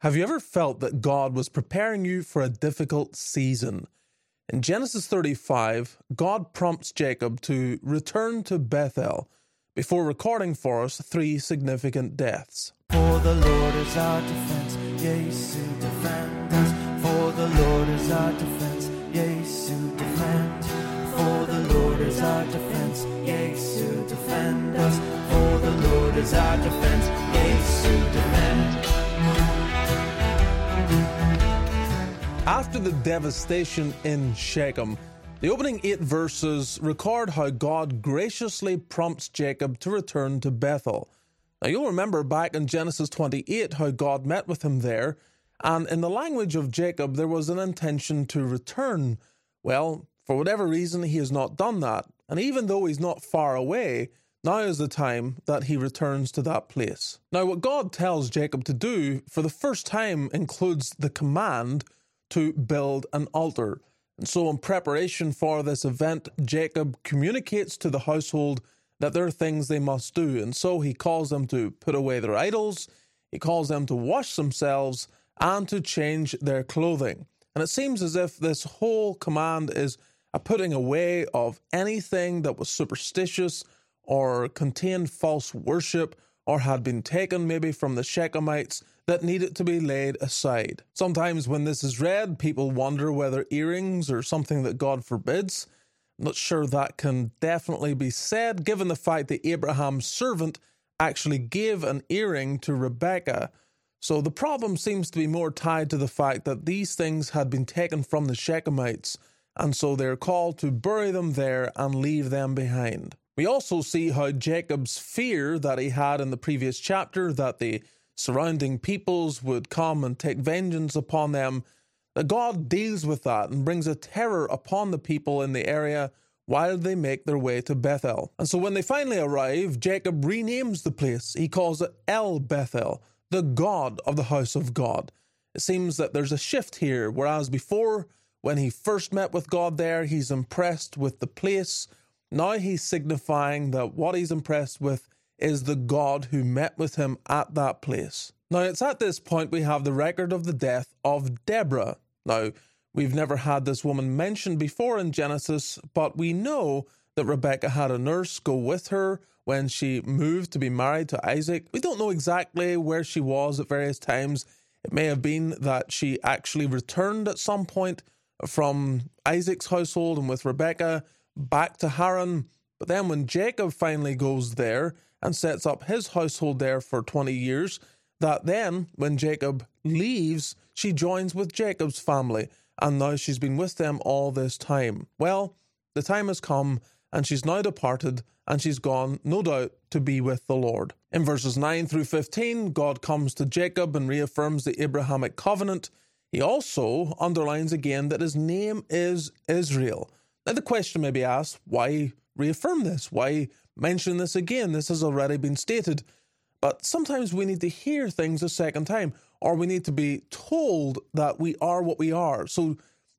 Have you ever felt that God was preparing you for a difficult season? In Genesis 35, God prompts Jacob to return to Bethel before recording for us three significant deaths. For the Lord is our defense, yes, to defend us. For the Lord is our defense, yes, to defend. For the Lord is our defense, yes, to defend us. For the Lord is our defense, After the devastation in Shechem, the opening eight verses record how God graciously prompts Jacob to return to Bethel. Now, you'll remember back in Genesis 28 how God met with him there, and in the language of Jacob, there was an intention to return. Well, for whatever reason, he has not done that, and even though he's not far away, now is the time that he returns to that place. Now, what God tells Jacob to do for the first time includes the command to build an altar. And so, in preparation for this event, Jacob communicates to the household that there are things they must do. And so, he calls them to put away their idols, he calls them to wash themselves, and to change their clothing. And it seems as if this whole command is a putting away of anything that was superstitious or contained false worship or had been taken maybe from the Shechemites that needed to be laid aside. Sometimes when this is read, people wonder whether earrings are something that God forbids. I'm not sure that can definitely be said, given the fact that Abraham's servant actually gave an earring to Rebekah. So the problem seems to be more tied to the fact that these things had been taken from the Shechemites, and so they're called to bury them there and leave them behind. We also see how Jacob's fear that he had in the previous chapter that the surrounding peoples would come and take vengeance upon them, that God deals with that and brings a terror upon the people in the area while they make their way to Bethel. And so when they finally arrive, Jacob renames the place. He calls it El Bethel, the God of the house of God. It seems that there's a shift here, whereas before, when he first met with God there, he's impressed with the place. Now he's signifying that what he's impressed with is the God who met with him at that place. Now, it's at this point we have the record of the death of Deborah. Now, we've never had this woman mentioned before in Genesis, but we know that Rebecca had a nurse go with her when she moved to be married to Isaac. We don't know exactly where she was at various times. It may have been that she actually returned at some point from Isaac's household and with Rebecca back to Haran. But then when Jacob finally goes there, and sets up his household there for 20 years. That then, when Jacob leaves, she joins with Jacob's family, and now she's been with them all this time. Well, the time has come, and she's now departed, and she's gone, no doubt, to be with the Lord. In verses 9 through 15, God comes to Jacob and reaffirms the Abrahamic covenant. He also underlines again that his name is Israel. Now, the question may be asked why reaffirm this? Why mention this again. This has already been stated. But sometimes we need to hear things a second time, or we need to be told that we are what we are. So,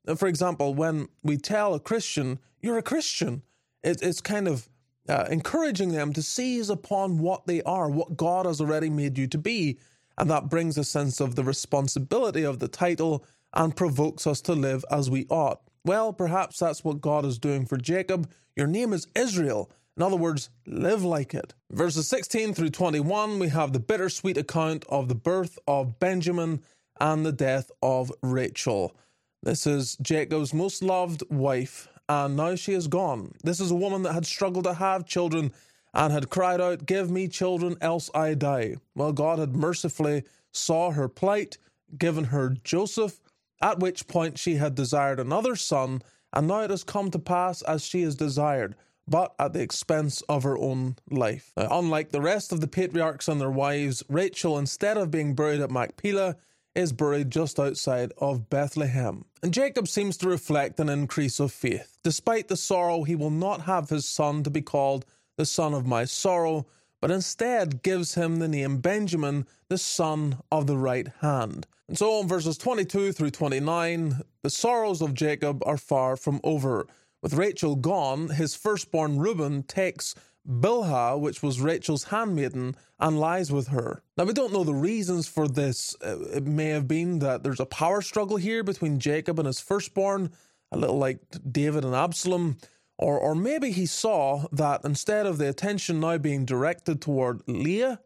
uh, for example, when we tell a Christian, you're a Christian, it, it's kind of uh, encouraging them to seize upon what they are, what God has already made you to be. And that brings a sense of the responsibility of the title and provokes us to live as we ought. Well, perhaps that's what God is doing for Jacob. Your name is Israel. In other words, live like it. Verses 16 through 21, we have the bittersweet account of the birth of Benjamin and the death of Rachel. This is Jacob's most loved wife, and now she is gone. This is a woman that had struggled to have children and had cried out, Give me children, else I die. Well, God had mercifully saw her plight, given her Joseph, at which point she had desired another son, and now it has come to pass as she has desired but at the expense of her own life. Now, unlike the rest of the patriarchs and their wives, Rachel, instead of being buried at Machpelah, is buried just outside of Bethlehem. And Jacob seems to reflect an increase of faith. Despite the sorrow, he will not have his son to be called the son of my sorrow, but instead gives him the name Benjamin, the son of the right hand. And so in verses 22 through 29, the sorrows of Jacob are far from over. With Rachel gone, his firstborn Reuben takes Bilhah, which was Rachel's handmaiden, and lies with her. Now, we don't know the reasons for this. Uh, it may have been that there's a power struggle here between Jacob and his firstborn, a little like David and Absalom. Or, or maybe he saw that instead of the attention now being directed toward Leah,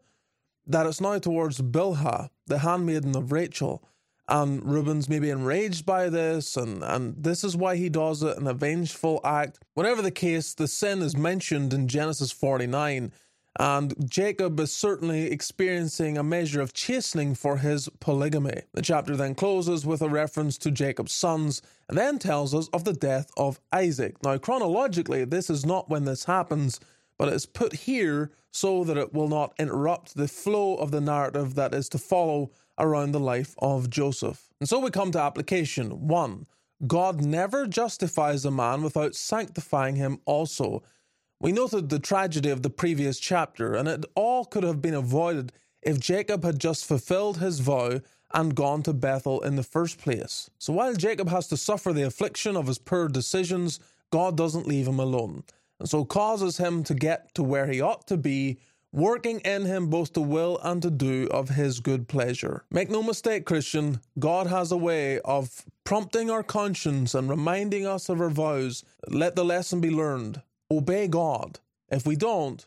that it's now towards Bilhah, the handmaiden of Rachel. And Reuben's maybe enraged by this, and, and this is why he does it in a vengeful act. Whatever the case, the sin is mentioned in Genesis 49, and Jacob is certainly experiencing a measure of chastening for his polygamy. The chapter then closes with a reference to Jacob's sons, and then tells us of the death of Isaac. Now, chronologically, this is not when this happens, but it's put here so that it will not interrupt the flow of the narrative that is to follow around the life of Joseph. And so we come to application. One, God never justifies a man without sanctifying him also. We noted the tragedy of the previous chapter, and it all could have been avoided if Jacob had just fulfilled his vow and gone to Bethel in the first place. So while Jacob has to suffer the affliction of his poor decisions, God doesn't leave him alone, and so causes him to get to where he ought to be working in him both to will and to do of his good pleasure. Make no mistake, Christian, God has a way of prompting our conscience and reminding us of our vows. Let the lesson be learned. Obey God. If we don't,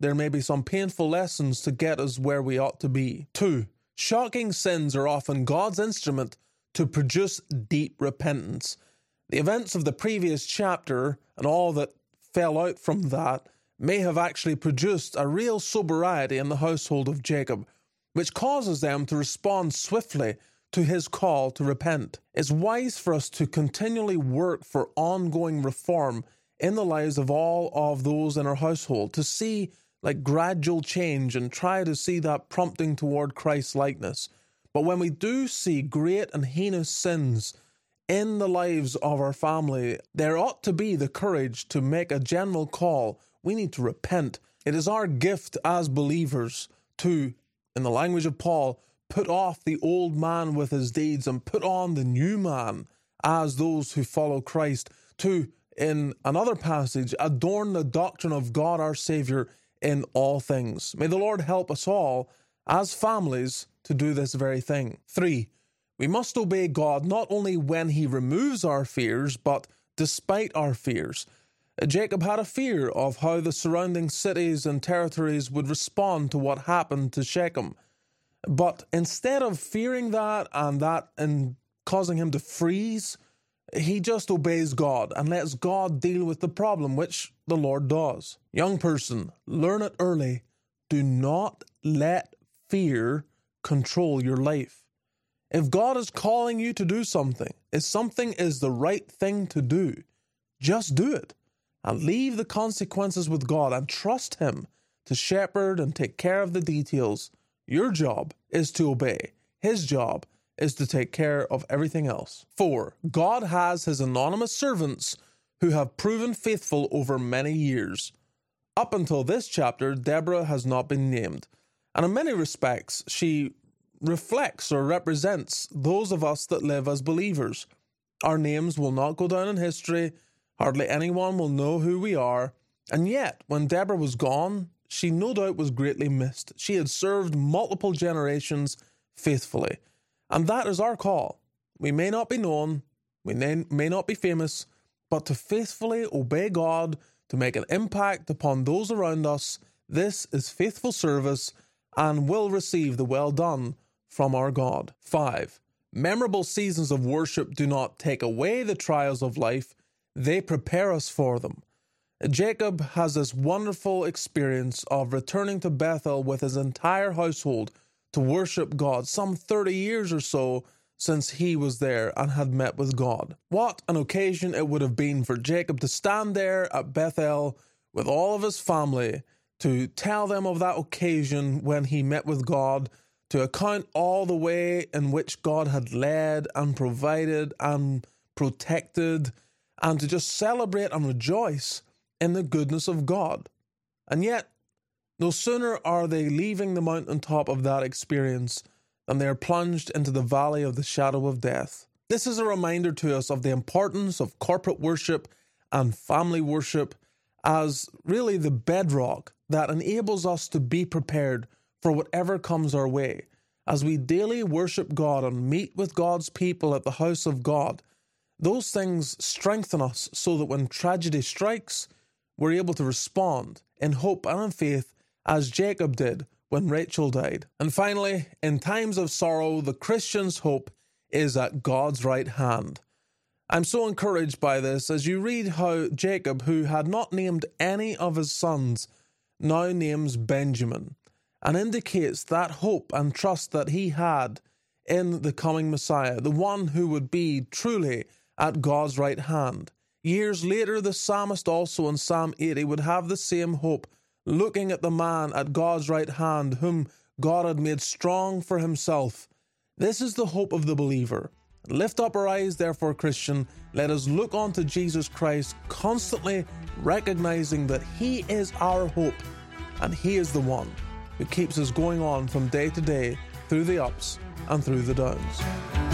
there may be some painful lessons to get us where we ought to be. 2. Shocking sins are often God's instrument to produce deep repentance. The events of the previous chapter and all that fell out from that may have actually produced a real sobriety in the household of Jacob, which causes them to respond swiftly to his call to repent. It's wise for us to continually work for ongoing reform in the lives of all of those in our household, to see like gradual change and try to see that prompting toward Christ likeness. But when we do see great and heinous sins in the lives of our family, there ought to be the courage to make a general call we need to repent. It is our gift as believers to, in the language of Paul, put off the old man with his deeds and put on the new man as those who follow Christ. To, in another passage, adorn the doctrine of God our Saviour in all things. May the Lord help us all as families to do this very thing. Three, we must obey God not only when He removes our fears, but despite our fears. Jacob had a fear of how the surrounding cities and territories would respond to what happened to Shechem. But instead of fearing that and that and causing him to freeze, he just obeys God and lets God deal with the problem, which the Lord does. Young person, learn it early. Do not let fear control your life. If God is calling you to do something, if something is the right thing to do, just do it and leave the consequences with God and trust Him to shepherd and take care of the details. Your job is to obey, His job is to take care of everything else. 4. God has His anonymous servants who have proven faithful over many years. Up until this chapter, Deborah has not been named, and in many respects, she reflects or represents those of us that live as believers. Our names will not go down in history Hardly anyone will know who we are. And yet, when Deborah was gone, she no doubt was greatly missed. She had served multiple generations faithfully. And that is our call. We may not be known, we may not be famous, but to faithfully obey God, to make an impact upon those around us, this is faithful service and will receive the well done from our God. 5. Memorable seasons of worship do not take away the trials of life, they prepare us for them. Jacob has this wonderful experience of returning to Bethel with his entire household to worship God, some 30 years or so since he was there and had met with God. What an occasion it would have been for Jacob to stand there at Bethel with all of his family to tell them of that occasion when he met with God, to account all the way in which God had led and provided and protected and to just celebrate and rejoice in the goodness of God. And yet, no sooner are they leaving the mountaintop of that experience than they are plunged into the valley of the shadow of death. This is a reminder to us of the importance of corporate worship and family worship as really the bedrock that enables us to be prepared for whatever comes our way. As we daily worship God and meet with God's people at the house of God, those things strengthen us so that when tragedy strikes, we're able to respond in hope and in faith as Jacob did when Rachel died. And finally, in times of sorrow, the Christian's hope is at God's right hand. I'm so encouraged by this as you read how Jacob, who had not named any of his sons, now names Benjamin and indicates that hope and trust that he had in the coming Messiah, the one who would be truly at God's right hand. Years later, the psalmist also in Psalm 80 would have the same hope, looking at the man at God's right hand, whom God had made strong for himself. This is the hope of the believer. Lift up our eyes, therefore, Christian. Let us look unto Jesus Christ, constantly recognizing that He is our hope and He is the one who keeps us going on from day to day through the ups and through the downs.